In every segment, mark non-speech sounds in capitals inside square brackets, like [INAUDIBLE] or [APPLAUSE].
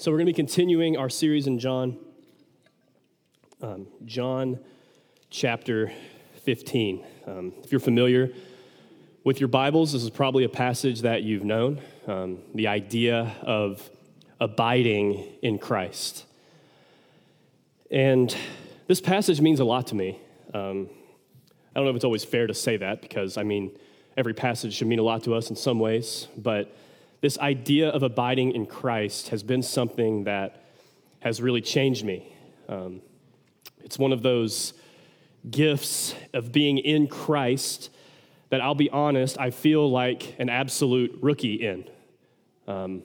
So, we're going to be continuing our series in John, um, John chapter 15. Um, if you're familiar with your Bibles, this is probably a passage that you've known um, the idea of abiding in Christ. And this passage means a lot to me. Um, I don't know if it's always fair to say that because, I mean, every passage should mean a lot to us in some ways, but this idea of abiding in Christ has been something that has really changed me. Um, it's one of those gifts of being in Christ that I'll be honest, I feel like an absolute rookie in. Um,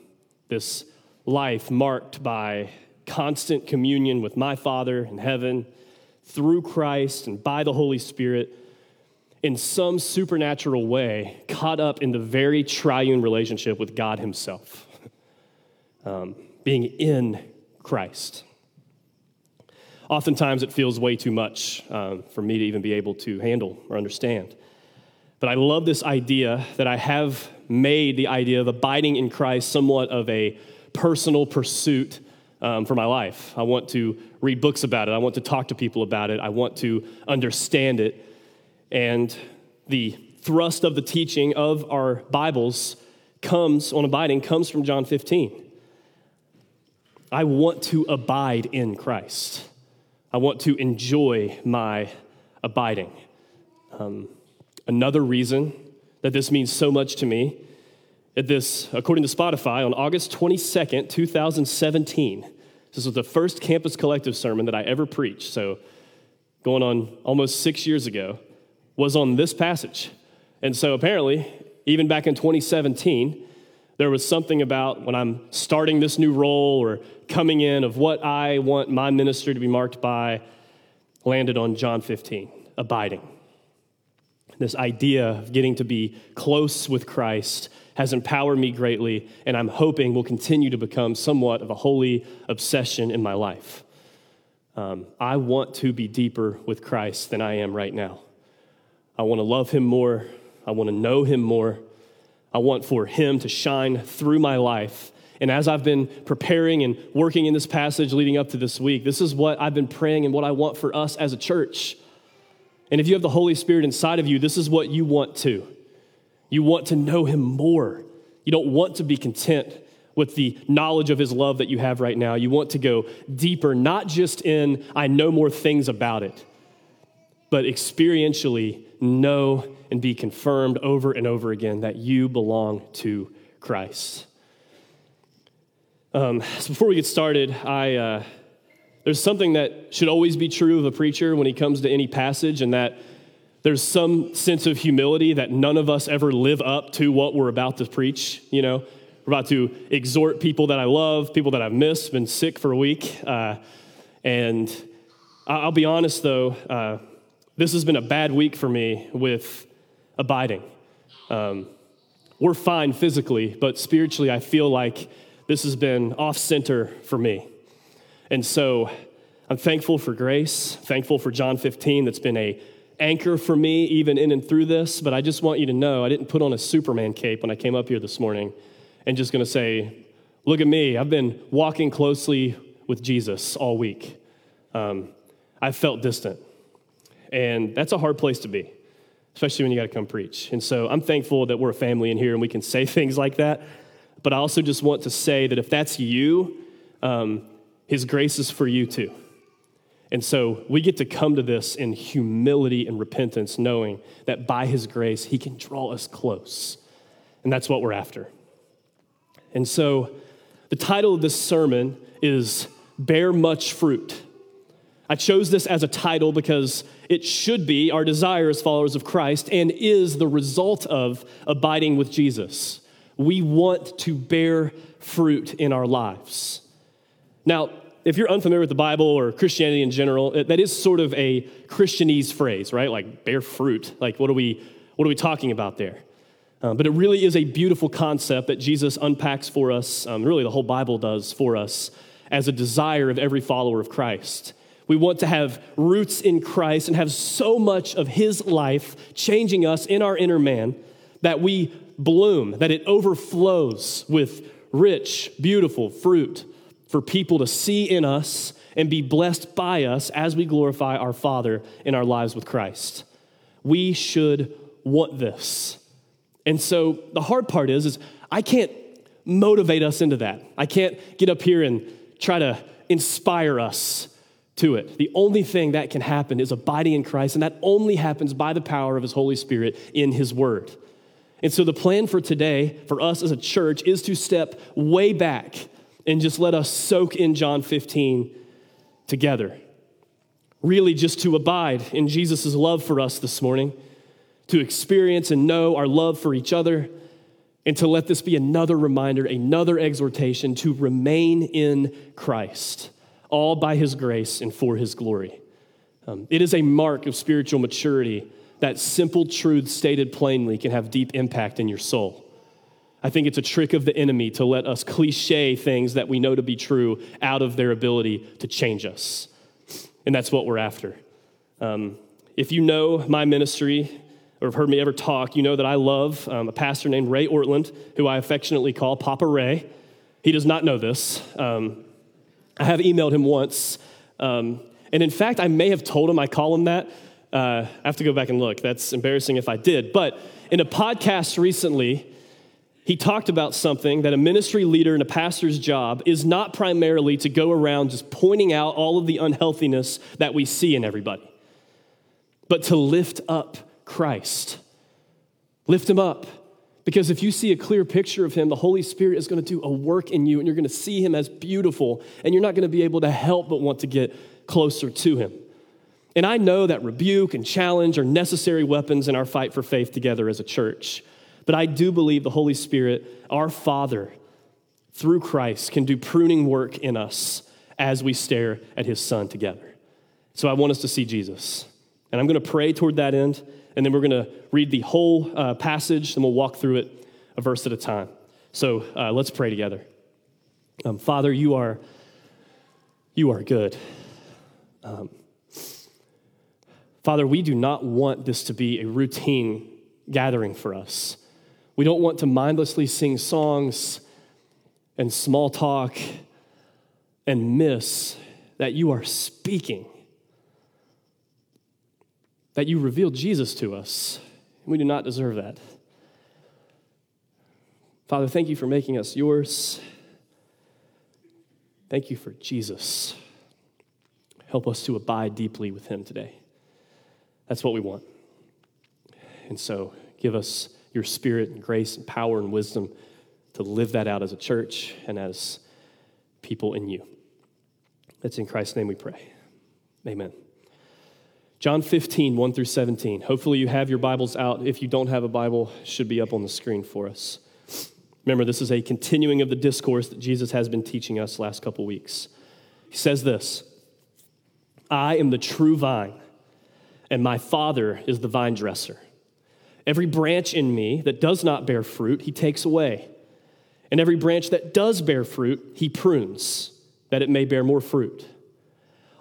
this life marked by constant communion with my Father in heaven through Christ and by the Holy Spirit in some supernatural way caught up in the very triune relationship with God Himself, [LAUGHS] um, being in Christ. Oftentimes, it feels way too much um, for me to even be able to handle or understand. But I love this idea that I have made the idea of abiding in Christ somewhat of a personal pursuit um, for my life. I want to read books about it, I want to talk to people about it, I want to understand it. And the thrust of the teaching of our Bibles comes on abiding comes from John 15. I want to abide in Christ. I want to enjoy my abiding. Um, another reason that this means so much to me at this, according to Spotify, on August 22nd, 2017, this was the first campus collective sermon that I ever preached. So, going on almost six years ago, was on this passage. And so apparently, even back in 2017, there was something about when I'm starting this new role or coming in of what I want my ministry to be marked by, landed on John 15, abiding. This idea of getting to be close with Christ has empowered me greatly, and I'm hoping will continue to become somewhat of a holy obsession in my life. Um, I want to be deeper with Christ than I am right now. I want to love him more. I want to know him more. I want for him to shine through my life. And as I've been preparing and working in this passage leading up to this week, this is what I've been praying and what I want for us as a church. And if you have the Holy Spirit inside of you, this is what you want to. You want to know him more. You don't want to be content with the knowledge of his love that you have right now. You want to go deeper, not just in, I know more things about it, but experientially know and be confirmed over and over again that you belong to Christ. Um, so before we get started, I, uh, there's something that should always be true of a preacher when he comes to any passage, and that there's some sense of humility that none of us ever live up to what we're about to preach. You know, we're about to exhort people that I love, people that I've missed, been sick for a week. Uh, and I'll be honest though, uh, this has been a bad week for me with abiding. Um, we're fine physically, but spiritually, I feel like this has been off center for me. And so I'm thankful for grace, thankful for John 15, that's been a anchor for me even in and through this. But I just want you to know I didn't put on a Superman cape when I came up here this morning and just gonna say, look at me, I've been walking closely with Jesus all week. Um, I felt distant. And that's a hard place to be, especially when you got to come preach. And so I'm thankful that we're a family in here and we can [LAUGHS] say things like that. But I also just want to say that if that's you, um, His grace is for you too. And so we get to come to this in humility and repentance, knowing that by His grace, He can draw us close. And that's what we're after. And so the title of this sermon is Bear Much Fruit. I chose this as a title because it should be our desire as followers of Christ and is the result of abiding with Jesus. We want to bear fruit in our lives. Now, if you're unfamiliar with the Bible or Christianity in general, that is sort of a Christianese phrase, right? Like bear fruit. Like what are we what are we talking about there? Um, but it really is a beautiful concept that Jesus unpacks for us. Um, really, the whole Bible does for us as a desire of every follower of Christ. We want to have roots in Christ and have so much of His life changing us in our inner man that we bloom, that it overflows with rich, beautiful fruit for people to see in us and be blessed by us as we glorify our Father in our lives with Christ. We should want this. And so the hard part is, is I can't motivate us into that. I can't get up here and try to inspire us to it. The only thing that can happen is abiding in Christ, and that only happens by the power of His Holy Spirit in His Word. And so the plan for today, for us as a church, is to step way back and just let us soak in John 15 together. Really, just to abide in Jesus' love for us this morning, to experience and know our love for each other, and to let this be another reminder, another exhortation to remain in Christ, all by His grace and for His glory. Um, it is a mark of spiritual maturity that simple truths stated plainly can have deep impact in your soul. I think it's a trick of the enemy to let us cliche things that we know to be true out of their ability to change us. And that's what we're after. Um, if you know my ministry or have heard me ever talk, you know that I love um, a pastor named Ray Ortlund, who I affectionately call Papa Ray. He does not know this. Um, I have emailed him once. Um, and in fact, I may have told him I call him that. Uh, I have to go back and look. That's embarrassing if I did. But in a podcast recently, he talked about something that a ministry leader and a pastor's job is not primarily to go around just pointing out all of the unhealthiness that we see in everybody, but to lift up Christ. Lift him up. Because if you see a clear picture of him, the Holy Spirit is going to do a work in you and you're going to see him as beautiful and you're not going to be able to help but want to get closer to him. And I know that rebuke and challenge are necessary weapons in our fight for faith together as a church. But I do believe the Holy Spirit, our Father, through Christ, can do pruning work in us as we stare at his Son together. So I want us to see Jesus. And I'm going to pray toward that end, and then we're going to read the whole uh, passage, and we'll walk through it a verse at a time. So uh, let's pray together. Um, Father, you are, you are good. Um, Father, we do not want this to be a routine gathering for us. We don't want to mindlessly sing songs and small talk and miss that you are speaking, that you revealed Jesus to us. We do not deserve that. Father, thank you for making us yours. Thank you for Jesus. Help us to abide deeply with him today. That's what we want. And so give us your spirit and grace and power and wisdom to live that out as a church and as people in you. That's in Christ's name we pray. Amen. John 15, 1 through 17. Hopefully, you have your Bibles out. If you don't have a Bible, should be up on the screen for us. Remember, this is a continuing of the discourse that Jesus has been teaching us last couple weeks. He says this I am the true vine, and my Father is the vine dresser. Every branch in me that does not bear fruit, he takes away. And every branch that does bear fruit, he prunes, that it may bear more fruit.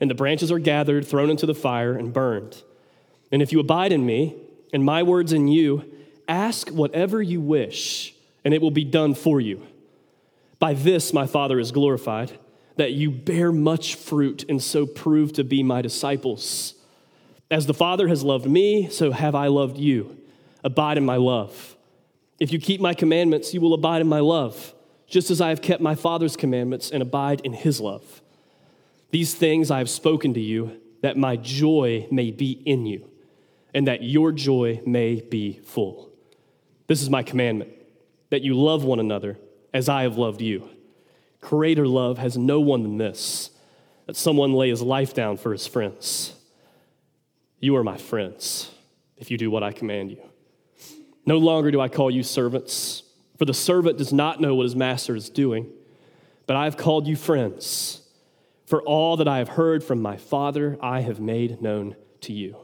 And the branches are gathered, thrown into the fire, and burned. And if you abide in me, and my words in you, ask whatever you wish, and it will be done for you. By this my Father is glorified, that you bear much fruit and so prove to be my disciples. As the Father has loved me, so have I loved you. Abide in my love. If you keep my commandments, you will abide in my love, just as I have kept my Father's commandments and abide in his love. These things I have spoken to you, that my joy may be in you, and that your joy may be full. This is my commandment, that you love one another as I have loved you. Greater love has no one than this, that someone lay his life down for his friends. You are my friends if you do what I command you. No longer do I call you servants, for the servant does not know what his master is doing, but I have called you friends. For all that I have heard from my Father, I have made known to you.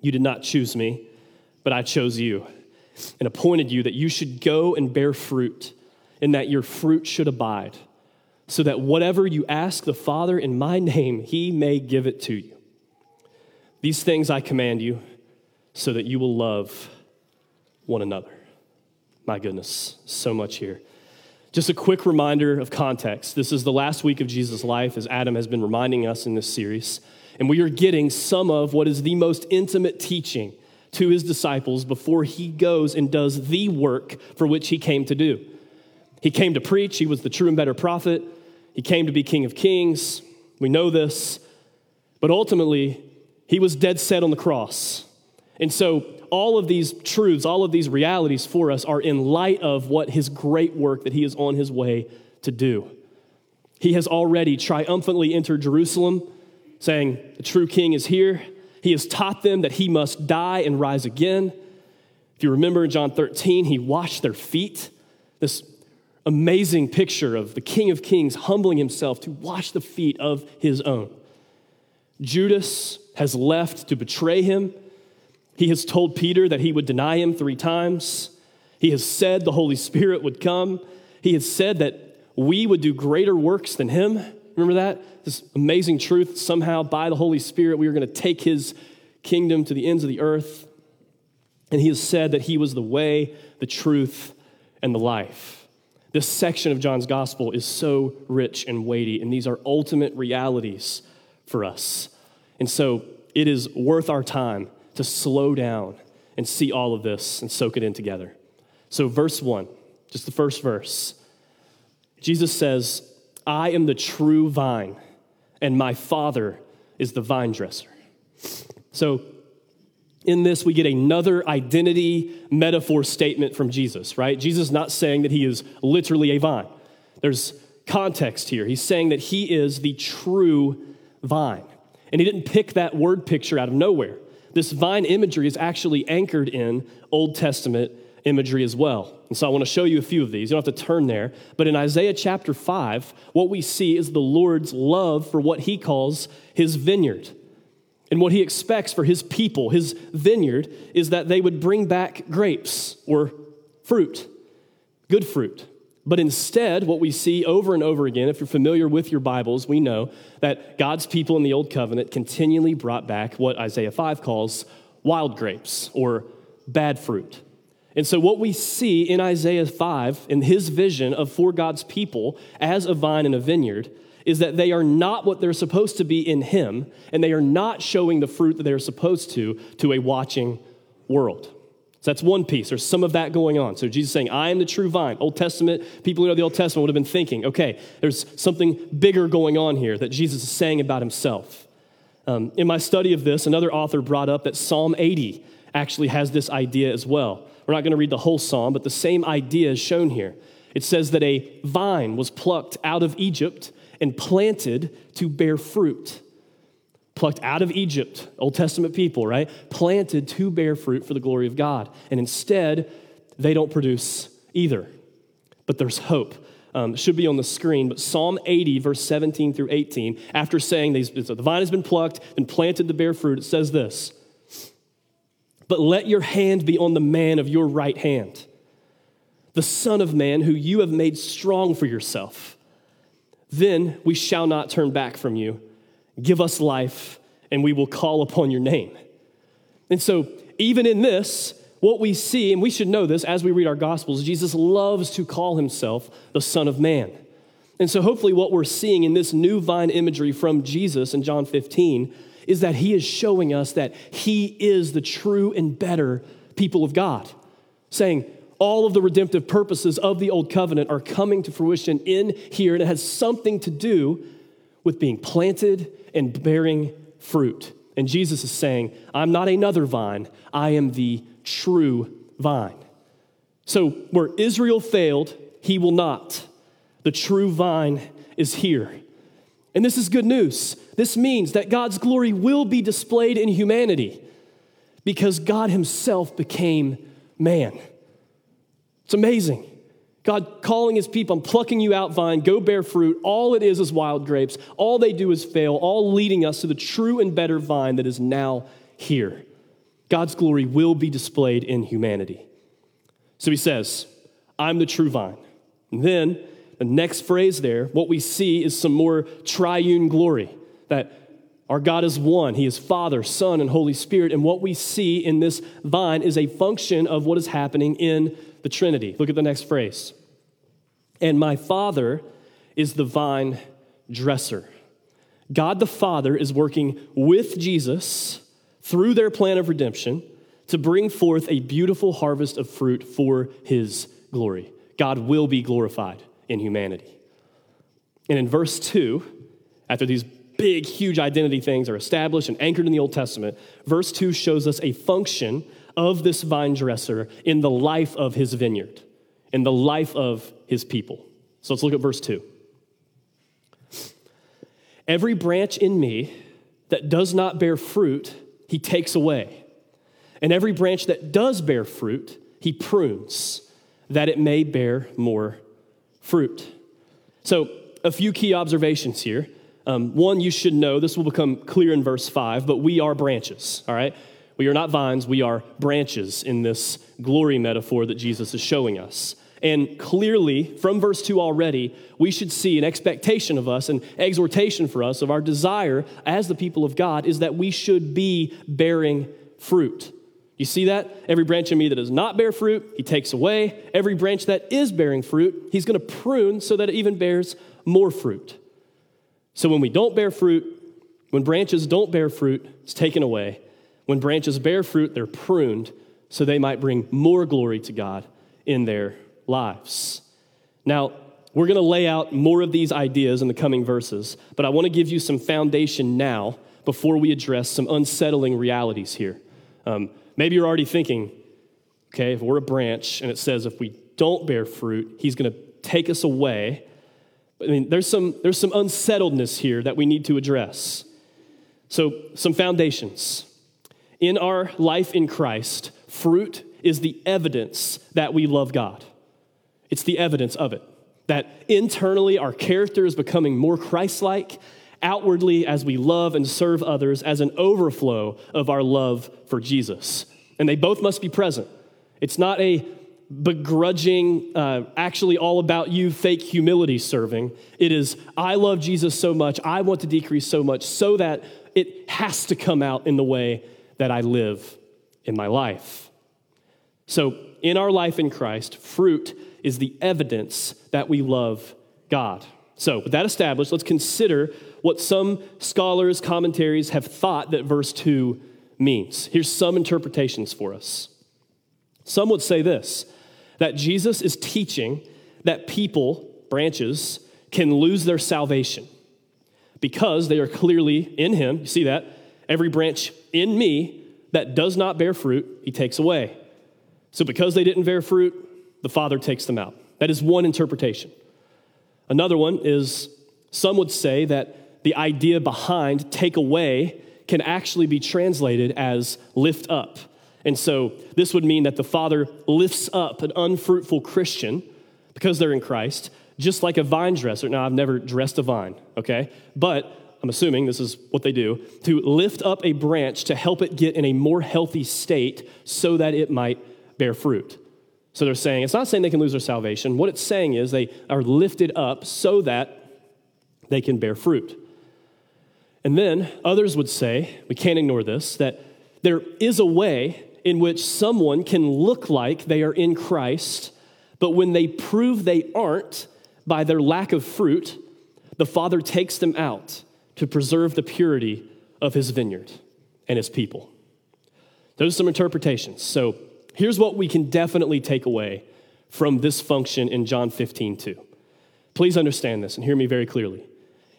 You did not choose me, but I chose you and appointed you that you should go and bear fruit, and that your fruit should abide, so that whatever you ask the Father in my name, he may give it to you. These things I command you, so that you will love one another. My goodness, so much here. Just a quick reminder of context. This is the last week of Jesus' life, as Adam has been reminding us in this series. And we are getting some of what is the most intimate teaching to his disciples before he goes and does the work for which he came to do. He came to preach, he was the true and better prophet, he came to be King of Kings. We know this. But ultimately, he was dead set on the cross. And so all of these truths, all of these realities for us are in light of what his great work that he is on his way to do. He has already triumphantly entered Jerusalem, saying, The true king is here. He has taught them that he must die and rise again. If you remember in John 13, he washed their feet. This amazing picture of the King of Kings humbling himself to wash the feet of his own. Judas has left to betray him he has told Peter that he would deny him three times. He has said the Holy Spirit would come. He has said that we would do greater works than him. Remember that? This amazing truth. Somehow, by the Holy Spirit, we are going to take his kingdom to the ends of the earth. And he has said that he was the way, the truth, and the life. This section of John's gospel is so rich and weighty, and these are ultimate realities for us. And so it is worth our time to slow down and see all of this and soak it in together. So, verse one, just the first verse, Jesus says, I am the true vine, and my Father is the vine dresser. So, in this, we get another identity metaphor statement from Jesus, right? Jesus is not saying that he is literally a vine. There's context here. He's saying that he is the true vine. And he didn't pick that word picture out of nowhere. This vine imagery is actually anchored in Old Testament imagery as well. And so I want to show you a few of these. You don't have to turn there. But in Isaiah chapter 5, what we see is the Lord's love for what he calls his vineyard. And what he expects for his people, his vineyard, is that they would bring back grapes or fruit, good fruit. But instead, what we see over and over again, if you're familiar with your Bibles, we know that God's people in the Old Covenant continually brought back what Isaiah 5 calls wild grapes or bad fruit. And so, what we see in Isaiah 5, in his vision of for God's people as a vine and a vineyard, is that they are not what they're supposed to be in him, and they are not showing the fruit that they're supposed to to a watching world. So that's one piece. There's some of that going on. So Jesus saying, I am the true vine. Old Testament, people who know the Old Testament would have been thinking, okay, there's something bigger going on here that Jesus is saying about himself. Um, in my study of this, another author brought up that Psalm 80 actually has this idea as well. We're not going to read the whole psalm, but the same idea is shown here. It says that a vine was plucked out of Egypt and planted to bear fruit plucked out of Egypt, Old Testament people, right? Planted to bear fruit for the glory of God. And instead, they don't produce either. But there's hope. Um, should be on the screen, but Psalm 80, verse 17 through 18, after saying these, the vine has been plucked and planted to bear fruit, it says this But let your hand be on the man of your right hand, the Son of Man, who you have made strong for yourself. Then we shall not turn back from you Give us life, and we will call upon your name. And so, even in this, what we see, and we should know this as we read our Gospels, Jesus loves to call himself the Son of Man. And so, hopefully, what we're seeing in this new vine imagery from Jesus in John 15 is that he is showing us that he is the true and better people of God, saying, all of the redemptive purposes of the old covenant are coming to fruition in here, and it has something to do with being planted and bearing fruit. And Jesus is saying, I'm not another vine, I am the true vine. So, where Israel failed, he will not. The true vine is here. And this is good news. This means that God's glory will be displayed in humanity because God Himself became man. It's amazing. God calling his people, I'm plucking you out, vine, go bear fruit. All it is is wild grapes. All they do is fail, all leading us to the true and better vine that is now here. God's glory will be displayed in humanity. So he says, I'm the true vine. And then the next phrase there, what we see is some more triune glory that our God is one. He is Father, Son, and Holy Spirit. And what we see in this vine is a function of what is happening in the Trinity. Look at the next phrase. And my Father is the vine dresser. God the Father is working with Jesus through their plan of redemption to bring forth a beautiful harvest of fruit for his glory. God will be glorified in humanity. And in verse 2, after these big, huge identity things are established and anchored in the Old Testament, verse 2 shows us a function of this vine dresser in the life of his vineyard, in the life of his people. So let's look at verse 2. Every branch in me that does not bear fruit, he takes away. And every branch that does bear fruit, he prunes, that it may bear more fruit. So, a few key observations here. Um, one, you should know, this will become clear in verse 5, but we are branches, all right? We are not vines, we are branches in this glory metaphor that Jesus is showing us. And clearly, from verse 2 already, we should see an expectation of us, an exhortation for us of our desire as the people of God is that we should be bearing fruit. You see that? Every branch in me that does not bear fruit, he takes away. Every branch that is bearing fruit, he's going to prune so that it even bears more fruit. So when we don't bear fruit, when branches don't bear fruit, it's taken away. When branches bear fruit, they're pruned so they might bring more glory to God in their lives. Now, we're going to lay out more of these ideas in the coming verses, but I want to give you some foundation now before we address some unsettling realities here. Um, maybe you're already thinking, okay, if we're a branch and it says if we don't bear fruit, he's going to take us away. I mean, there's some, there's some unsettledness here that we need to address. So, some foundations. In our life in Christ, fruit is the evidence that we love God. It's the evidence of it. That internally our character is becoming more Christ like, outwardly as we love and serve others as an overflow of our love for Jesus. And they both must be present. It's not a begrudging, uh, actually all about you, fake humility serving. It is, I love Jesus so much, I want to decrease so much, so that it has to come out in the way that I live in my life. So, in our life in Christ, fruit is the evidence that we love God. So, with that established, let's consider what some scholars, commentaries have thought that verse 2 means. Here's some interpretations for us. Some would say this that Jesus is teaching that people, branches, can lose their salvation because they are clearly in Him. You see that? Every branch in me that does not bear fruit, He takes away. So because they didn't bear fruit, the Father takes them out. That is one interpretation. Another one is some would say that the idea behind take away can actually be translated as lift up. And so this would mean that the Father lifts up an unfruitful Christian because they're in Christ, just like a vine dresser. Now, I've never dressed a vine, okay? But I'm assuming this is what they do to lift up a branch to help it get in a more healthy state so that it might bear fruit. So they're saying, it's not saying they can lose their salvation. What it's saying is they are lifted up so that they can bear fruit. And then others would say, we can't ignore this, that there is a way in which someone can look like they are in Christ, but when they prove they aren't by their lack of fruit, the Father takes them out to preserve the purity of his vineyard and his people. Those are some interpretations. So here's what we can definitely take away from this function in John 15, 2. Please understand this and hear me very clearly.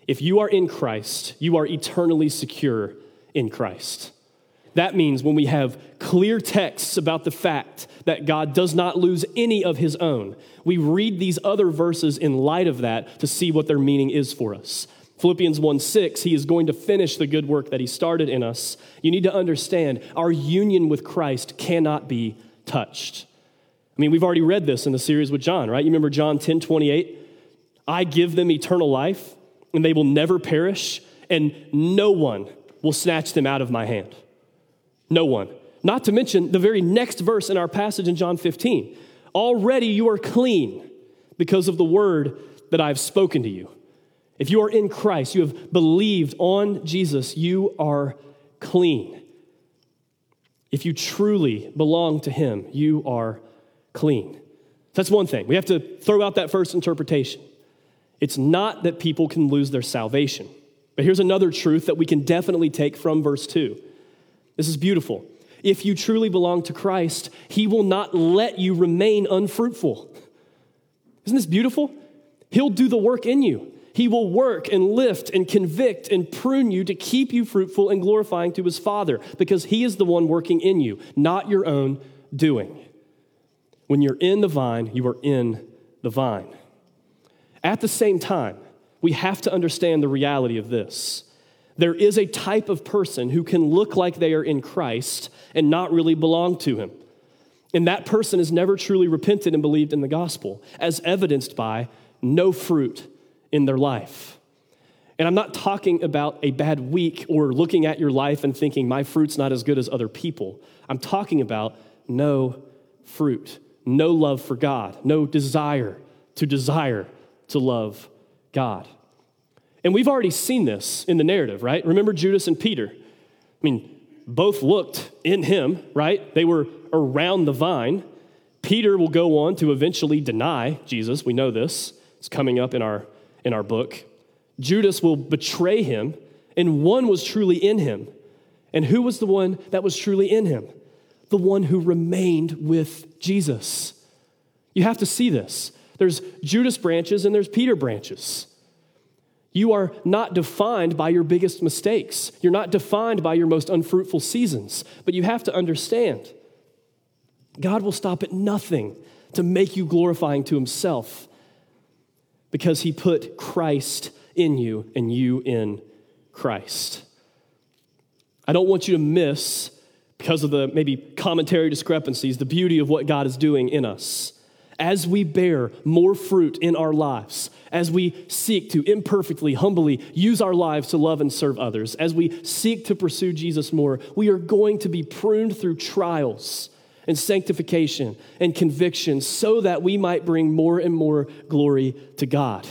If you are in Christ, you are eternally secure in Christ. That means when we have clear texts about the fact that God does not lose any of his own, we read these other verses in light of that to see what their meaning is for us. Philippians 1 6, he is going to finish the good work that he started in us. You need to understand our union with Christ cannot be touched. I mean, we've already read this in the series with John, right? You remember John 10 28? I give them eternal life, and they will never perish, and no one will snatch them out of my hand. No one. Not to mention the very next verse in our passage in John 15. Already you are clean because of the word that I've spoken to you. If you are in Christ, you have believed on Jesus, you are clean. If you truly belong to Him, you are clean. That's one thing. We have to throw out that first interpretation. It's not that people can lose their salvation. But here's another truth that we can definitely take from verse 2. This is beautiful. If you truly belong to Christ, He will not let you remain unfruitful. Isn't this beautiful? He'll do the work in you. He will work and lift and convict and prune you to keep you fruitful and glorifying to His Father because He is the one working in you, not your own doing. When you're in the vine, you are in the vine. At the same time, we have to understand the reality of this. There is a type of person who can look like they are in Christ and not really belong to him. And that person has never truly repented and believed in the gospel, as evidenced by no fruit in their life. And I'm not talking about a bad week or looking at your life and thinking, my fruit's not as good as other people. I'm talking about no fruit, no love for God, no desire to desire to love God. And we've already seen this in the narrative, right? Remember Judas and Peter? I mean, both looked in him, right? They were around the vine. Peter will go on to eventually deny Jesus. We know this. It's coming up in our, in our book. Judas will betray him, and one was truly in him. And who was the one that was truly in him? The one who remained with Jesus. You have to see this. There's Judas branches and there's Peter branches. You are not defined by your biggest mistakes. You're not defined by your most unfruitful seasons. But you have to understand God will stop at nothing to make you glorifying to Himself because He put Christ in you and you in Christ. I don't want you to miss, because of the maybe commentary discrepancies, the beauty of what God is doing in us as we bear more fruit in our lives, as we seek to imperfectly, humbly use our lives to love and serve others, as we seek to pursue Jesus more, we are going to be pruned through trials and sanctification and conviction so that we might bring more and more glory to God.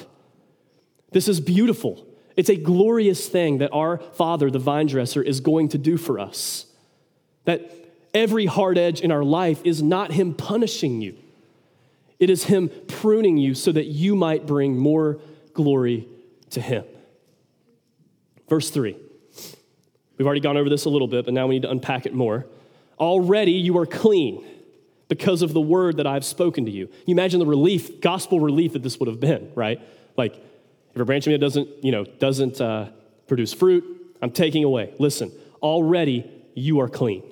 This is beautiful. It's a glorious thing that our Father, the vine dresser, is going to do for us. That every hard edge in our life is not Him punishing you it is Him pruning you so that you might bring more glory to Him. Verse 3. We've already gone over this a little bit, but now we need to unpack it more. Already you are clean because of the word that I've spoken to you. You imagine the relief, gospel relief that this would have been, right? Like, if a branch of me doesn't, you know, doesn't uh, produce fruit, I'm taking away. Listen, already you are clean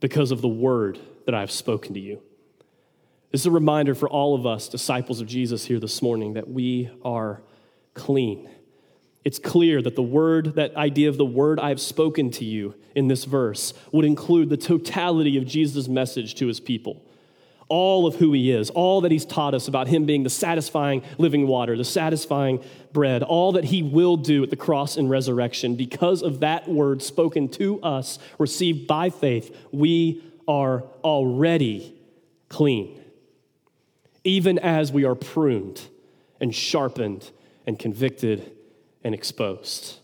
because of the word that I've spoken to you. This is a reminder for all of us, disciples of Jesus, here this morning, that we are clean. It's clear that the word, that idea of the word I have spoken to you in this verse, would include the totality of Jesus' message to his people. All of who he is, all that he's taught us about him being the satisfying living water, the satisfying bread, all that he will do at the cross and resurrection. Because of that word spoken to us, received by faith, we are already clean even as we are pruned and sharpened and convicted and exposed.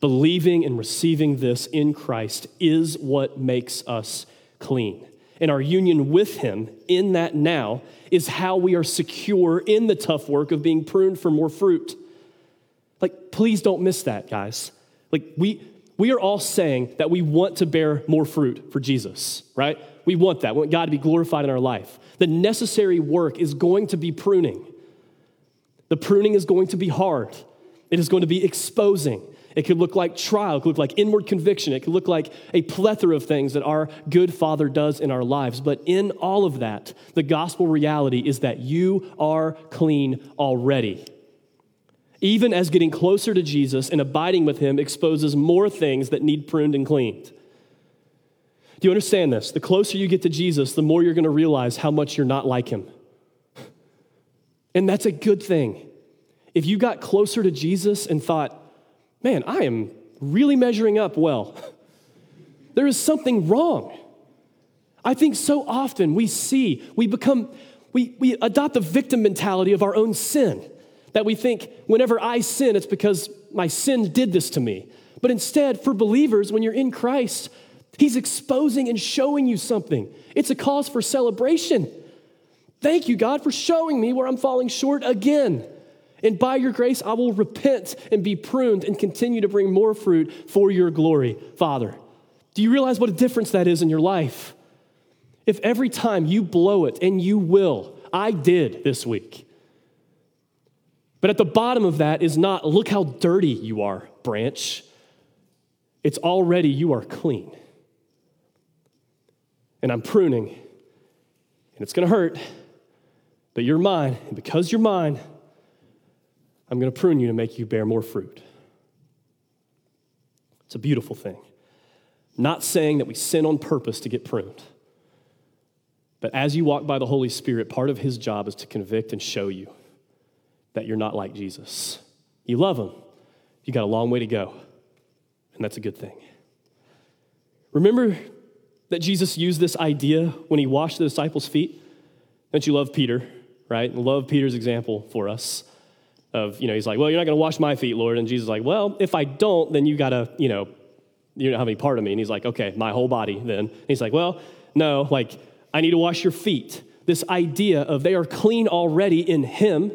Believing and receiving this in Christ is what makes us clean. And our union with Him in that now is how we are secure in the tough work of being pruned for more fruit. Like, please don't miss that, guys. Like, we, we are all saying that we want to bear more fruit for Jesus, right? We want that. We want God to be glorified in our life the necessary work is going to be pruning. The pruning is going to be hard, it is going to be exposing. It could look like trial, it could look like inward conviction, it could look like a plethora of things that our good Father does in our lives. But in all of that, the gospel reality is that you are clean already. Even as getting closer to Jesus and abiding with Him exposes more things that need pruned and cleaned. Do you understand this? The closer you get to Jesus, the more you're going to realize how much you're not like him. And that's a good thing. If you got closer to Jesus and thought, man, I am really measuring up well, [LAUGHS] there is something wrong. I think so often we see, we become, we, we adopt the victim mentality of our own sin. That we think whenever I sin, it's because my sin did this to me. But instead, for believers, when you're in Christ, He's exposing and showing you something. It's a cause for celebration. Thank you, God, for showing me where I'm falling short again. And by your grace, I will repent and be pruned and continue to bring more fruit for your glory, Father. Do you realize what a difference that is in your life? If every time you blow it, and you will, I did this week. But at the bottom of that is not, look how dirty you are, branch. It's already, you are clean. And I'm pruning, and it's gonna hurt, but you're mine. And because you're mine, I'm gonna prune you to make you bear more fruit. It's a beautiful thing. Not saying that we sin on purpose to get pruned. But as you walk by the Holy Spirit, part of his job is to convict and show you that you're not like Jesus. You love him, you got a long way to go, and that's a good thing. Remember that Jesus used this idea when he washed the disciples' feet? Don't you love Peter, right? Love Peter's example for us of, you know, he's like, well, you're not going to wash my feet, Lord. And Jesus is like, well, if I don't, then you got to, you know, you don't have any part of me. And he's like, okay, my whole body then. And he's like, well, no, like, I need to wash your feet. This idea of they are clean already in him,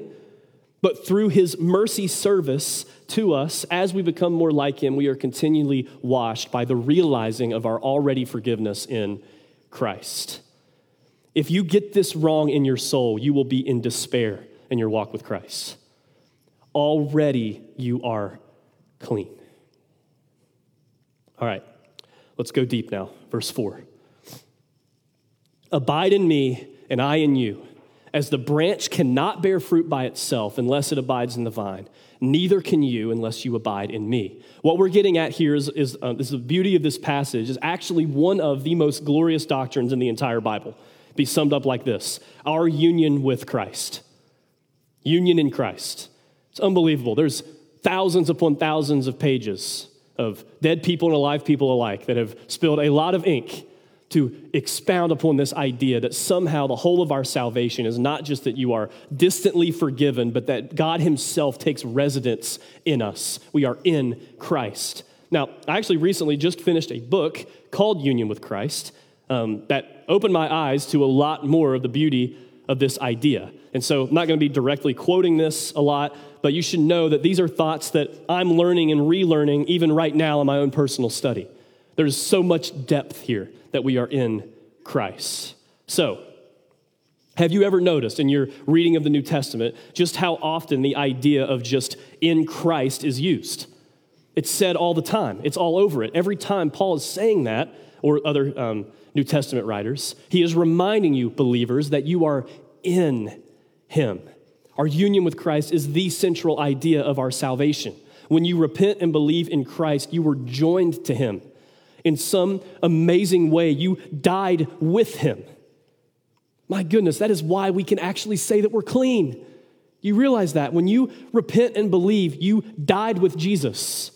but through his mercy service to us, as we become more like him, we are continually washed by the realizing of our already forgiveness in Christ. If you get this wrong in your soul, you will be in despair in your walk with Christ. Already you are clean. All right, let's go deep now. Verse 4. Abide in me, and I in you. As the branch cannot bear fruit by itself unless it abides in the vine, neither can you unless you abide in me. What we're getting at here is, is, uh, is the beauty of this passage, is actually one of the most glorious doctrines in the entire Bible. Be summed up like this our union with Christ. Union in Christ. It's unbelievable. There's thousands upon thousands of pages of dead people and alive people alike that have spilled a lot of ink to expound upon this idea that somehow the whole of our salvation is not just that you are distantly forgiven, but that God Himself takes residence in us. We are in Christ. Now, I actually recently just finished a book called Union with Christ um, that opened my eyes to a lot more of the beauty of this idea. And so I'm not going to be directly quoting this a lot, but you should know that these are thoughts that I'm learning and relearning even right now in my own personal study. There's so much depth here that we are in Christ. So, have you ever noticed in your reading of the New Testament just how often the idea of just in Christ is used? It's said all the time, it's all over it. Every time Paul is saying that, or other um, New Testament writers, he is reminding you, believers, that you are in him. Our union with Christ is the central idea of our salvation. When you repent and believe in Christ, you were joined to him in some amazing way. You died with him. My goodness, that is why we can actually say that we're clean. You realize that when you repent and believe, you died with Jesus.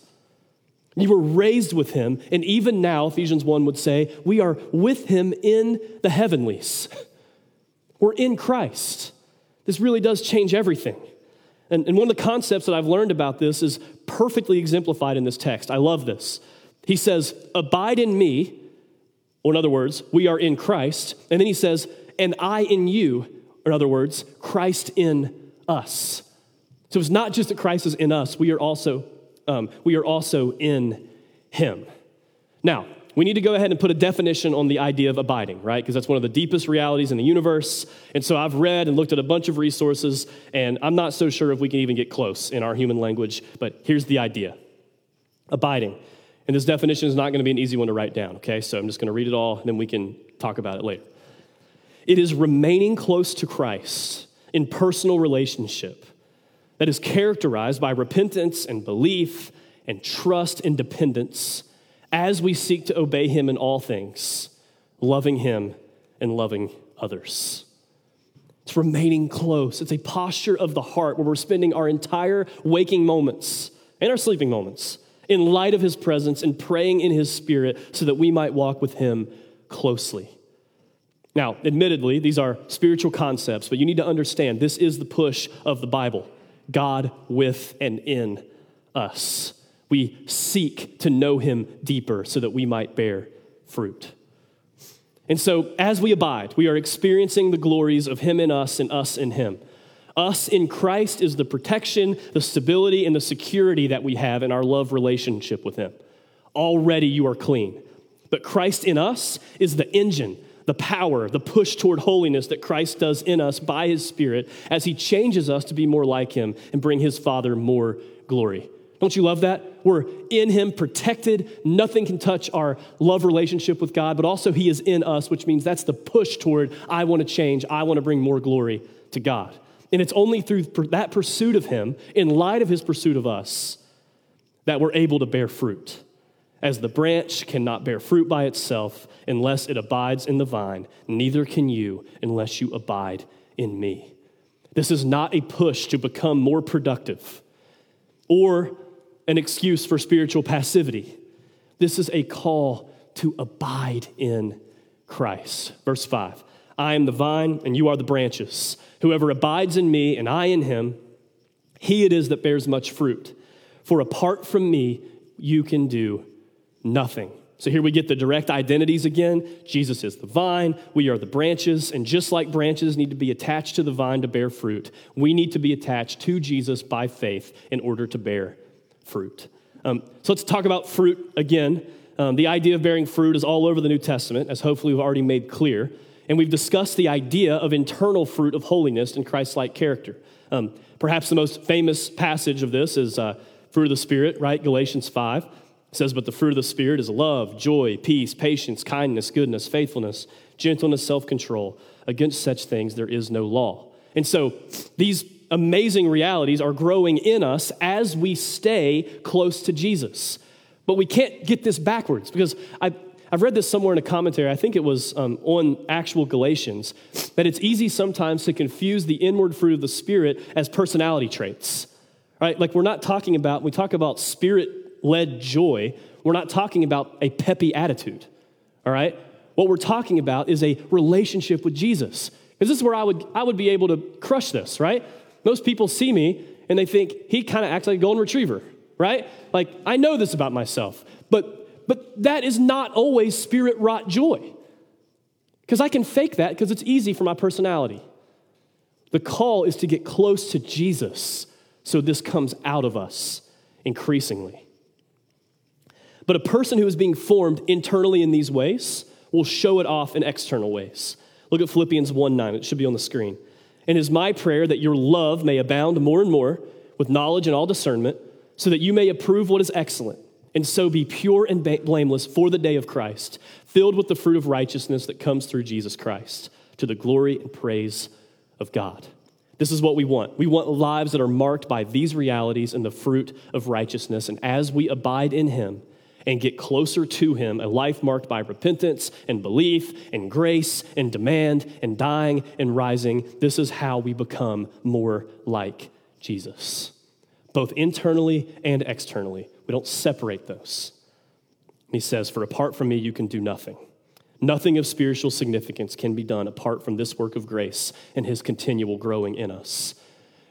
You were raised with him, and even now, Ephesians 1 would say, we are with him in the heavenlies. We're in Christ. This really does change everything. And, and one of the concepts that I've learned about this is perfectly exemplified in this text. I love this. He says, Abide in me, or in other words, we are in Christ. And then he says, And I in you, or in other words, Christ in us. So it's not just that Christ is in us, we are also, um, we are also in him. Now, we need to go ahead and put a definition on the idea of abiding, right? Because that's one of the deepest realities in the universe. And so I've read and looked at a bunch of resources, and I'm not so sure if we can even get close in our human language, but here's the idea abiding. And this definition is not going to be an easy one to write down, okay? So I'm just going to read it all, and then we can talk about it later. It is remaining close to Christ in personal relationship that is characterized by repentance and belief and trust and dependence as we seek to obey him in all things, loving Him and loving others. It's remaining close. It's a posture of the heart where we're spending our entire waking moments and our sleeping moments in light of His presence and praying in His Spirit so that we might walk with Him closely. Now, admittedly, these are spiritual concepts, but you need to understand this is the push of the Bible God with and in us. We seek to know Him deeper so that we might bear fruit. And so, as we abide, we are experiencing the glories of Him in us and us in Him. Us in Christ is the protection, the stability, and the security that we have in our love relationship with Him. Already you are clean. But Christ in us is the engine, the power, the push toward holiness that Christ does in us by His Spirit as He changes us to be more like Him and bring His Father more glory. Don't you love that? We're in Him, protected. Nothing can touch our love relationship with God, but also He is in us, which means that's the push toward I want to change, I want to bring more glory to God. And it's only through that pursuit of Him, in light of His pursuit of us, that we're able to bear fruit. As the branch cannot bear fruit by itself unless it abides in the vine, neither can you unless you abide in me. This is not a push to become more productive or an excuse for spiritual passivity. This is a call to abide in Christ. Verse 5 I am the vine, and you are the branches. Whoever abides in me, and I in him, he it is that bears much fruit. For apart from me, you can do nothing. So here we get the direct identities again. Jesus is the vine, we are the branches, and just like branches need to be attached to the vine to bear fruit, we need to be attached to Jesus by faith in order to bear fruit. Um, so let's talk about fruit again. Um, the idea of bearing fruit is all over the New Testament, as hopefully we've already made clear. And we've discussed the idea of internal fruit of holiness and Christ like character. Um, perhaps the most famous passage of this is uh, fruit of the Spirit, right? Galatians 5. It says, But the fruit of the Spirit is love, joy, peace, patience, kindness, goodness, faithfulness, gentleness, self control. Against such things there is no law. And so these amazing realities are growing in us as we stay close to Jesus. But we can't get this backwards because I, I've read this somewhere in a commentary, I think it was um, on actual Galatians, that it's easy sometimes to confuse the inward fruit of the Spirit as personality traits. Right? Like we're not talking about, we talk about spirit led joy, we're not talking about a peppy attitude, all right? What we're talking about is a relationship with Jesus. Because this is where I would, I would be able to crush this, right? Most people see me and they think he kind of acts like a golden retriever, right? Like, I know this about myself, but, but that is not always spirit wrought joy. Because I can fake that because it's easy for my personality. The call is to get close to Jesus so this comes out of us increasingly. But a person who is being formed internally in these ways will show it off in external ways. Look at Philippians 1 9, it should be on the screen. And it is my prayer that your love may abound more and more with knowledge and all discernment, so that you may approve what is excellent, and so be pure and blameless for the day of Christ, filled with the fruit of righteousness that comes through Jesus Christ, to the glory and praise of God. This is what we want. We want lives that are marked by these realities and the fruit of righteousness. And as we abide in Him, and get closer to Him, a life marked by repentance and belief and grace and demand and dying and rising. This is how we become more like Jesus, both internally and externally. We don't separate those. He says, For apart from me, you can do nothing. Nothing of spiritual significance can be done apart from this work of grace and His continual growing in us.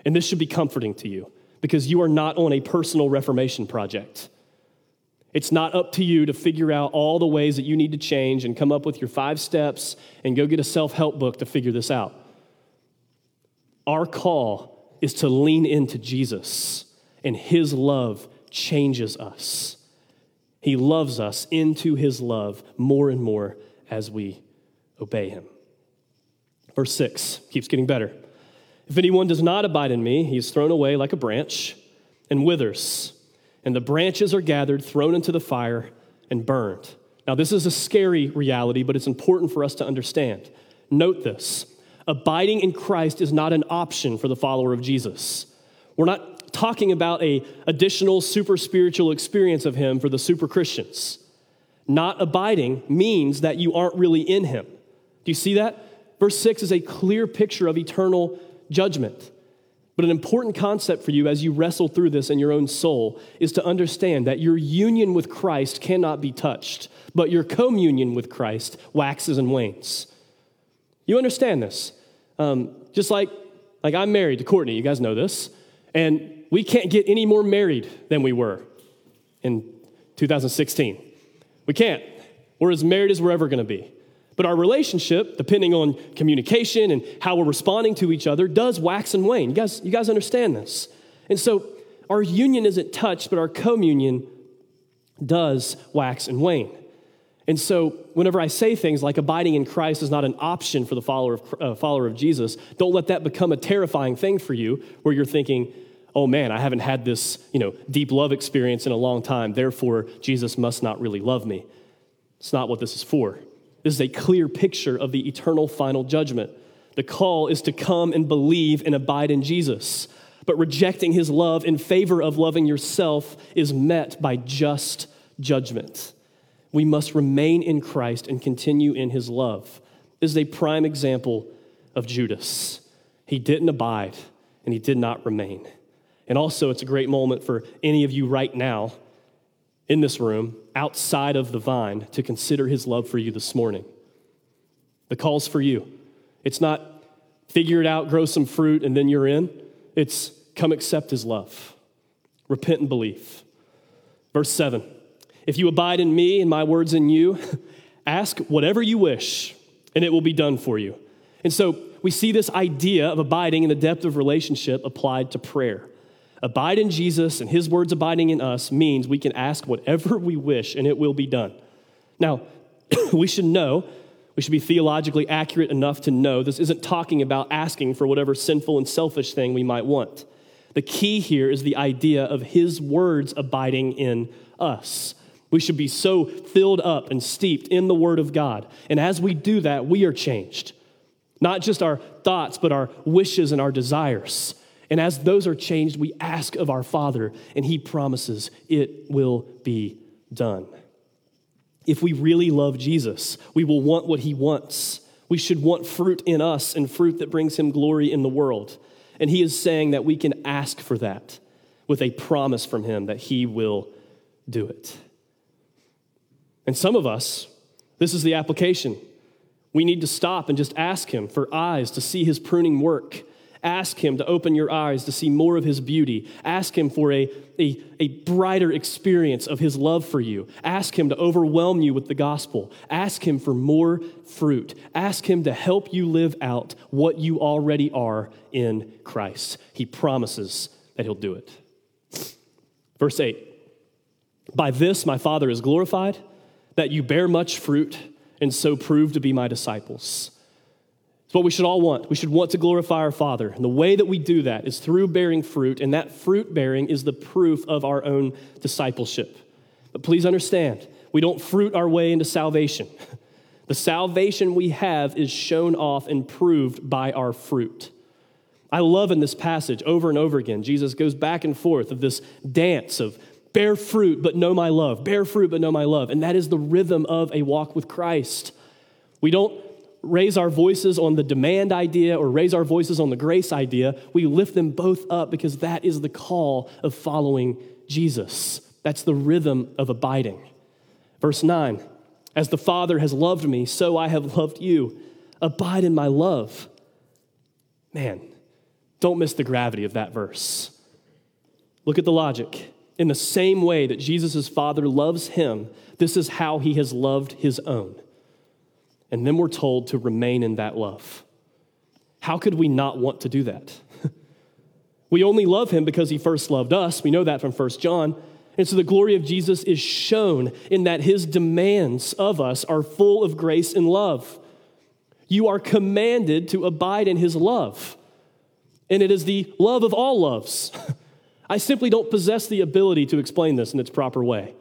And this should be comforting to you because you are not on a personal reformation project. It's not up to you to figure out all the ways that you need to change and come up with your five steps and go get a self help book to figure this out. Our call is to lean into Jesus, and His love changes us. He loves us into His love more and more as we obey Him. Verse 6 keeps getting better. If anyone does not abide in me, he is thrown away like a branch and withers and the branches are gathered, thrown into the fire, and burned. Now, this is a scary reality, but it's important for us to understand. Note this abiding in Christ is not an option for the follower of Jesus. We're not talking about a additional super spiritual experience of him for the super Christians. Not abiding means that you aren't really in him. Do you see that? Verse 6 is a clear picture of eternal judgment. But an important concept for you as you wrestle through this in your own soul is to understand that your union with Christ cannot be touched, but your communion with Christ waxes and wanes. You understand this? Um, just like, like I'm married to Courtney, you guys know this, and we can't get any more married than we were in 2016. We can't. We're as married as we're ever going to be. But our relationship, depending on communication and how we're responding to each other, does wax and wane. You guys, you guys understand this? And so our union isn't touched, but our communion does wax and wane. And so, whenever I say things like abiding in Christ is not an option for the follower of, uh, follower of Jesus, don't let that become a terrifying thing for you where you're thinking, oh man, I haven't had this, you know, deep love experience in a long time. Therefore, Jesus must not really love me. It's not what this is for. This is a clear picture of the eternal final judgment. The call is to come and believe and abide in Jesus. But rejecting his love in favor of loving yourself is met by just judgment. We must remain in Christ and continue in his love. This is a prime example of Judas. He didn't abide and he did not remain. And also, it's a great moment for any of you right now in this room, outside of the vine, to consider his love for you this morning. The call's for you. It's not figure it out, grow some fruit, and then you're in. It's come accept his love. Repent and believe. Verse 7 If you abide in me and my words in you, [LAUGHS] ask whatever you wish, and it will be done for you. And so we see this idea of abiding in the depth of relationship applied to prayer. Abide in Jesus and his words abiding in us means we can ask whatever we wish and it will be done. Now, [CLEARS THROAT] we should know, we should be theologically accurate enough to know this isn't talking about asking for whatever sinful and selfish thing we might want. The key here is the idea of his words abiding in us. We should be so filled up and steeped in the word of God. And as we do that, we are changed. Not just our thoughts, but our wishes and our desires. And as those are changed, we ask of our Father, and He promises it will be done. If we really love Jesus, we will want what He wants. We should want fruit in us and fruit that brings Him glory in the world. And He is saying that we can ask for that with a promise from Him that He will do it. And some of us, this is the application. We need to stop and just ask Him for eyes to see His pruning work Ask Him to open your eyes to see more of His beauty. Ask Him for a, a, a, brighter experience of His love for you. Ask Him to overwhelm you with the gospel. Ask Him for more fruit. Ask Him to help you live out what you already are in Christ. He promises that He'll do it. Verse 8 By this my Father is glorified, that you bear much fruit and so prove to be my disciples. It's what we should all want. We should want to glorify our Father. And the way that we do that is through bearing fruit, and that fruit bearing is the proof of our own discipleship. But please understand, we don't fruit our way into salvation. [LAUGHS] The salvation we have is shown off and proved by our fruit. I love in this passage over and over again, Jesus goes back and forth of this dance of bear fruit but know my love, bear fruit but know my love. And that is the rhythm of a walk with Christ. We don't raise our voices on the demand idea or raise our voices on the grace idea. We lift them both up because that is the call of following Jesus. That's the rhythm of abiding. Verse 9 As the Father has loved me, so I have loved you. Abide in my love. Man, don't miss the gravity of that verse. Look at the logic. In the same way that Jesus' Father loves him, this is how he has loved his own. And then we're told to remain in that love. How could we not want to do that? [LAUGHS] we only love him because he first loved us. We know that from 1 John. And so the glory of Jesus is shown in that his demands of us are full of grace and love. You are commanded to abide in his love. And it is the love of all loves. [LAUGHS] I simply don't possess the ability to explain this in its proper way.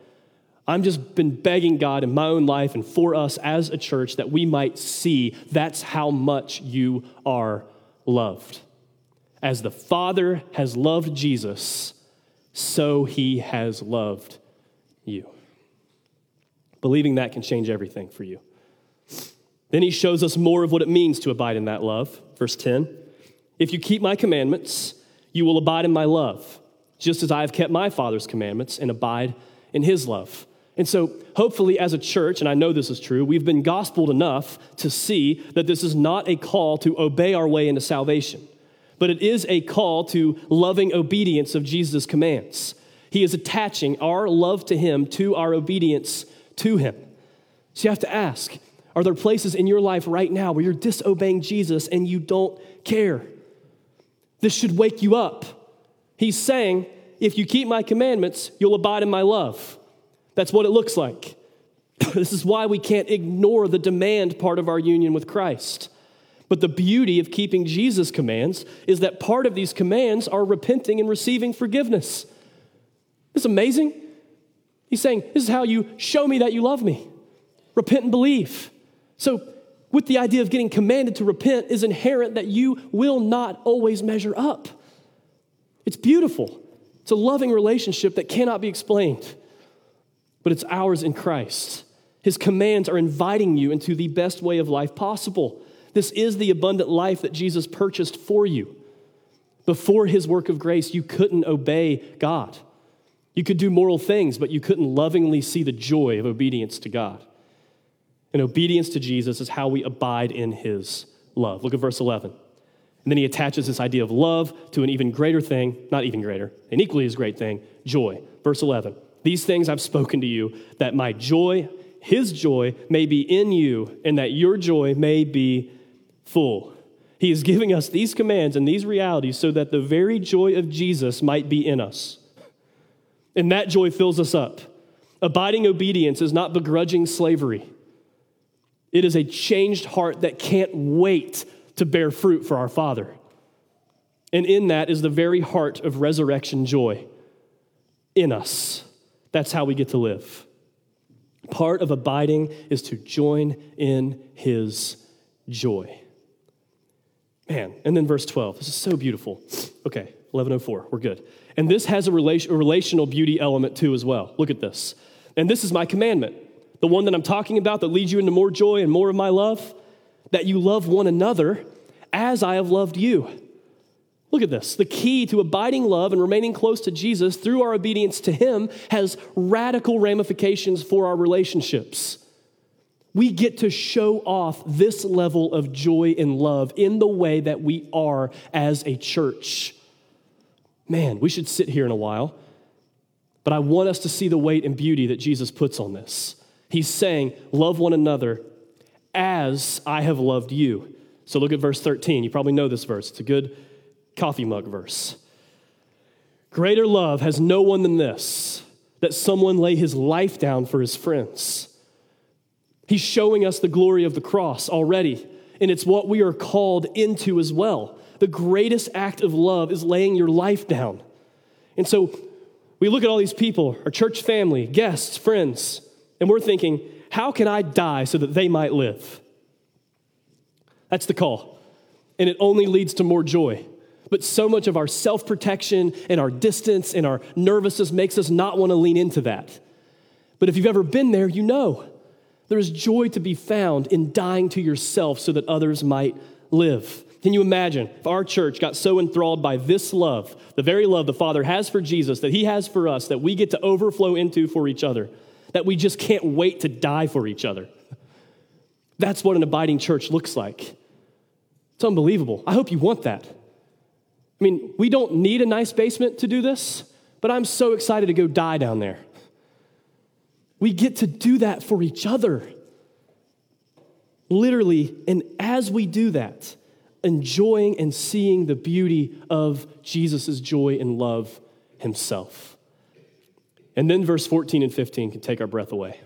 I'm just been begging God in my own life and for us as a church that we might see that's how much you are loved. As the Father has loved Jesus, so he has loved you. Believing that can change everything for you. Then he shows us more of what it means to abide in that love. Verse 10 If you keep my commandments, you will abide in my love, just as I have kept my Father's commandments and abide in his love. And so, hopefully, as a church, and I know this is true, we've been gospeled enough to see that this is not a call to obey our way into salvation, but it is a call to loving obedience of Jesus' commands. He is attaching our love to him to our obedience to him. So you have to ask are there places in your life right now where you're disobeying Jesus and you don't care? This should wake you up. He's saying, if you keep my commandments, you'll abide in my love. That's what it looks like. [CLEARS THROAT] this is why we can't ignore the demand part of our union with Christ. But the beauty of keeping Jesus' commands is that part of these commands are repenting and receiving forgiveness. It's amazing. He's saying, This is how you show me that you love me. Repent and believe. So, with the idea of getting commanded to repent is inherent that you will not always measure up. It's beautiful. It's a loving relationship that cannot be explained, but it's ours in Christ. His commands are inviting you into the best way of life possible. This is the abundant life that Jesus purchased for you. Before his work of grace, you couldn't obey God. You could do moral things, but you couldn't lovingly see the joy of obedience to God. And obedience to Jesus is how we abide in his love. Look at verse 11. And then he attaches this idea of love to an even greater thing, not even greater, an equally as great thing, joy. Verse 11. These things I've spoken to you, that my joy, his joy, may be in you, and that your joy may be full. He is giving us these commands and these realities so that the very joy of Jesus might be in us. And that joy fills us up. Abiding obedience is not begrudging slavery. It is a changed heart that can't wait to bear fruit for our Father. And in that is the very heart of resurrection joy in us. That's how we get to live. Part of abiding is to join in his joy. Man, and then verse 12. This is so beautiful. Okay, 1104, we're good. And this has a, relation, a relational beauty element too, as well. Look at this. And this is my commandment the one that I'm talking about that leads you into more joy and more of my love, that you love one another as I have loved you. Look at this. The key to abiding love and remaining close to Jesus through our obedience to Him has radical ramifications for our relationships. We get to show off this level of joy and love in the way that we are as a church. Man, we should sit here in a while, but I want us to see the weight and beauty that Jesus puts on this. He's saying, Love one another as I have loved you. So look at verse 13. You probably know this verse, it's a good coffee mug verse. Greater love has no one than this, that someone lay his life down for his friends. He's showing us the glory of the cross already, and it's what we are called into as well. The greatest act of love is laying your life down. And so we look at all these people, our church family, guests, friends, and we're thinking, how can I die so that they might live? That's the call. And it only leads to more joy. But so much of our self protection and our distance and our nervousness makes us not want to lean into that. But if you've ever been there, you know there is joy to be found in dying to yourself so that others might live. Can you imagine if our church got so enthralled by this love, the very love the Father has for Jesus, that He has for us, that we get to overflow into for each other? that we just can't wait to die for each other. That's what an abiding church looks like. It's unbelievable. I hope you want that. I mean, we don't need a nice basement to do this, but I'm so excited to go die down there. We get to do that for each other. Literally, and as we do that, enjoying and seeing the beauty of Jesus' joy and love himself. And then verse 14 and 15 can take our breath away.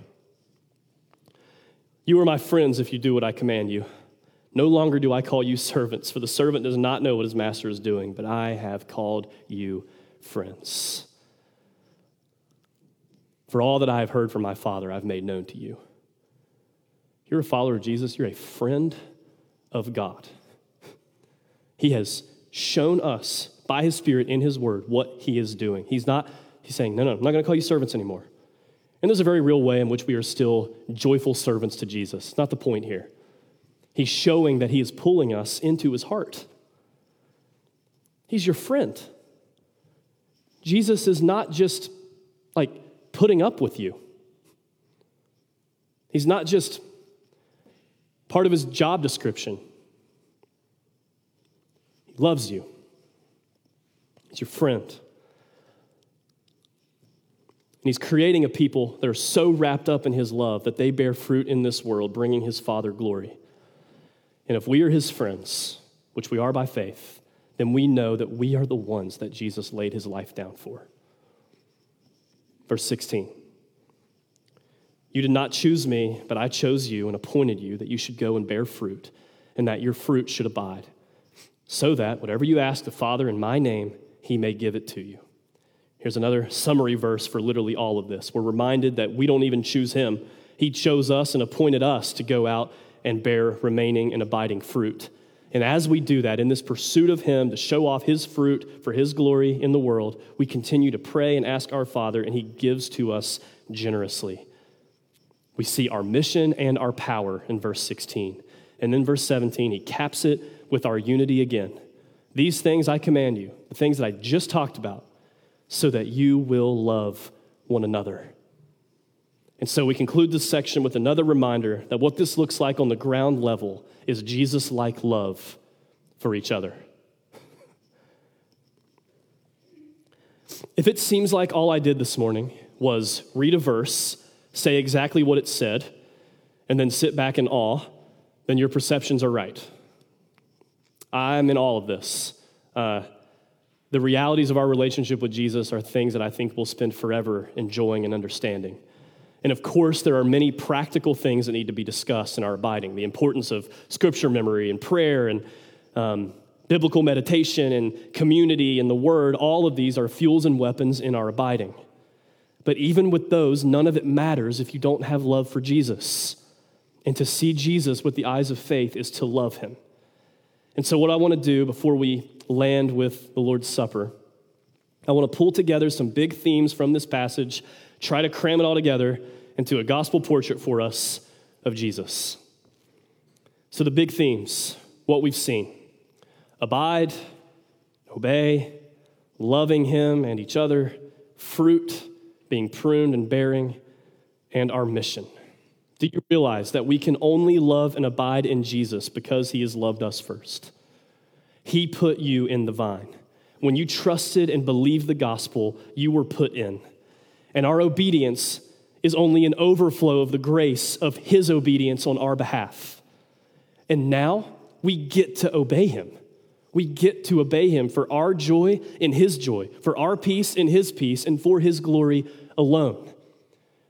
You are my friends if you do what I command you. No longer do I call you servants, for the servant does not know what his master is doing, but I have called you friends. For all that I have heard from my Father, I've made known to you. You're a follower of Jesus, you're a friend of God. He has shown us by his Spirit in his word what he is doing. He's not He's saying, No, no, I'm not going to call you servants anymore. And there's a very real way in which we are still joyful servants to Jesus. Not the point here. He's showing that he is pulling us into his heart. He's your friend. Jesus is not just like putting up with you, he's not just part of his job description. He loves you, he's your friend. And he's creating a people that are so wrapped up in his love that they bear fruit in this world, bringing his Father glory. And if we are his friends, which we are by faith, then we know that we are the ones that Jesus laid his life down for. Verse 16 You did not choose me, but I chose you and appointed you that you should go and bear fruit, and that your fruit should abide, so that whatever you ask the Father in my name, he may give it to you. Here's another summary verse for literally all of this. We're reminded that we don't even choose him. He chose us and appointed us to go out and bear remaining and abiding fruit. And as we do that, in this pursuit of him to show off his fruit for his glory in the world, we continue to pray and ask our Father, and he gives to us generously. We see our mission and our power in verse 16. And then verse 17, he caps it with our unity again. These things I command you, the things that I just talked about so that you will love one another. And so we conclude this section with another reminder that what this looks like on the ground level is Jesus like love for each other. If it seems like all I did this morning was read a verse, say exactly what it said, and then sit back in awe, then your perceptions are right. I'm in all of this. Uh, the realities of our relationship with Jesus are things that I think we'll spend forever enjoying and understanding. And of course, there are many practical things that need to be discussed in our abiding the importance of scripture memory and prayer and um, biblical meditation and community and the word. All of these are fuels and weapons in our abiding. But even with those, none of it matters if you don't have love for Jesus. And to see Jesus with the eyes of faith is to love him. And so, what I want to do before we land with the Lord's Supper, I want to pull together some big themes from this passage, try to cram it all together into a gospel portrait for us of Jesus. So, the big themes, what we've seen abide, obey, loving Him and each other, fruit, being pruned and bearing, and our mission. Do you realize that we can only love and abide in Jesus because He has loved us first? He put you in the vine. When you trusted and believed the gospel, you were put in. And our obedience is only an overflow of the grace of His obedience on our behalf. And now we get to obey Him. We get to obey Him for our joy in His joy, for our peace in His peace, and for His glory alone.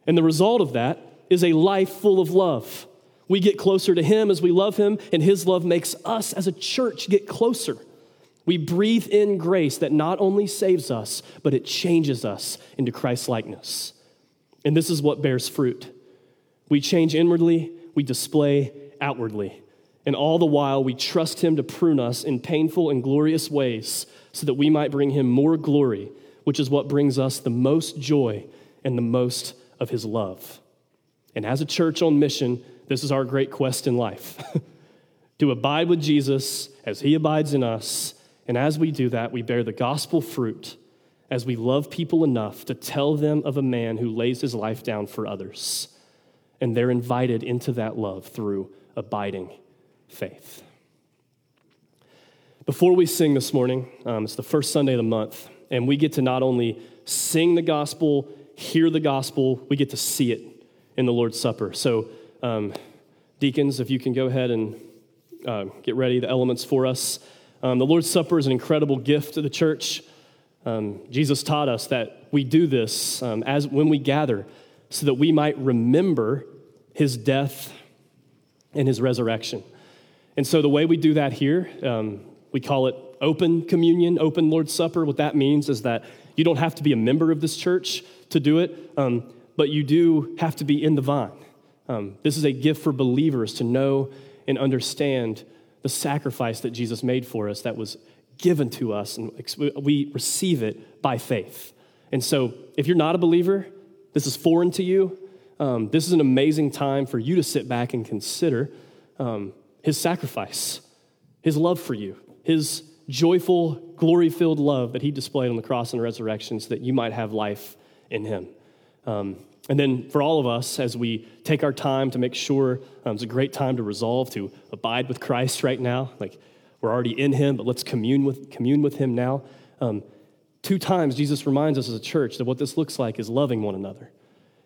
And the result of that is a life full of love we get closer to Him as we love Him, and His love makes us as a church get closer. We breathe in grace that not only saves us, but it changes us into Christ likeness. And this is what bears fruit. We change inwardly, we display outwardly. And all the while, we trust Him to prune us in painful and glorious ways so that we might bring Him more glory, which is what brings us the most joy and the most of His love. And as a church on mission, this is our great quest in life [LAUGHS] to abide with Jesus as he abides in us. And as we do that, we bear the gospel fruit as we love people enough to tell them of a man who lays his life down for others. And they're invited into that love through abiding faith. Before we sing this morning, um, it's the first Sunday of the month, and we get to not only sing the gospel, hear the gospel, we get to see it in the Lord's Supper. So um, deacons, if you can go ahead and uh, get ready the elements for us. Um, the Lord's Supper is an incredible gift to the church. Um, Jesus taught us that we do this um, as when we gather so that we might remember his death and his resurrection. And so the way we do that here, um, we call it open communion, open Lord's Supper. What that means is that you don't have to be a member of this church to do it, um, but you do have to be in the vine. Um, this is a gift for believers to know and understand the sacrifice that Jesus made for us that was given to us, and we receive it by faith. And so, if you're not a believer, this is foreign to you, um, this is an amazing time for you to sit back and consider um, his sacrifice, his love for you, his joyful, glory filled love that he displayed on the cross and resurrection so that you might have life in him. Um, and then for all of us, as we take our time to make sure um, it's a great time to resolve to abide with Christ right now, like we're already in him, but let's commune with, commune with him now. Um, two times, Jesus reminds us as a church that what this looks like is loving one another.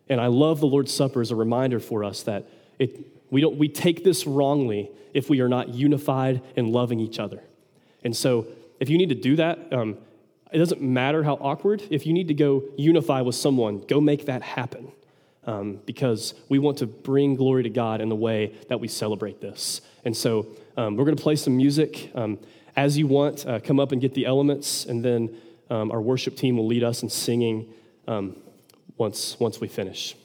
And I love the Lord's Supper as a reminder for us that it, we, don't, we take this wrongly if we are not unified in loving each other. And so, if you need to do that, um, it doesn't matter how awkward. If you need to go unify with someone, go make that happen. Um, because we want to bring glory to God in the way that we celebrate this. And so um, we're going to play some music. Um, as you want, uh, come up and get the elements, and then um, our worship team will lead us in singing um, once, once we finish.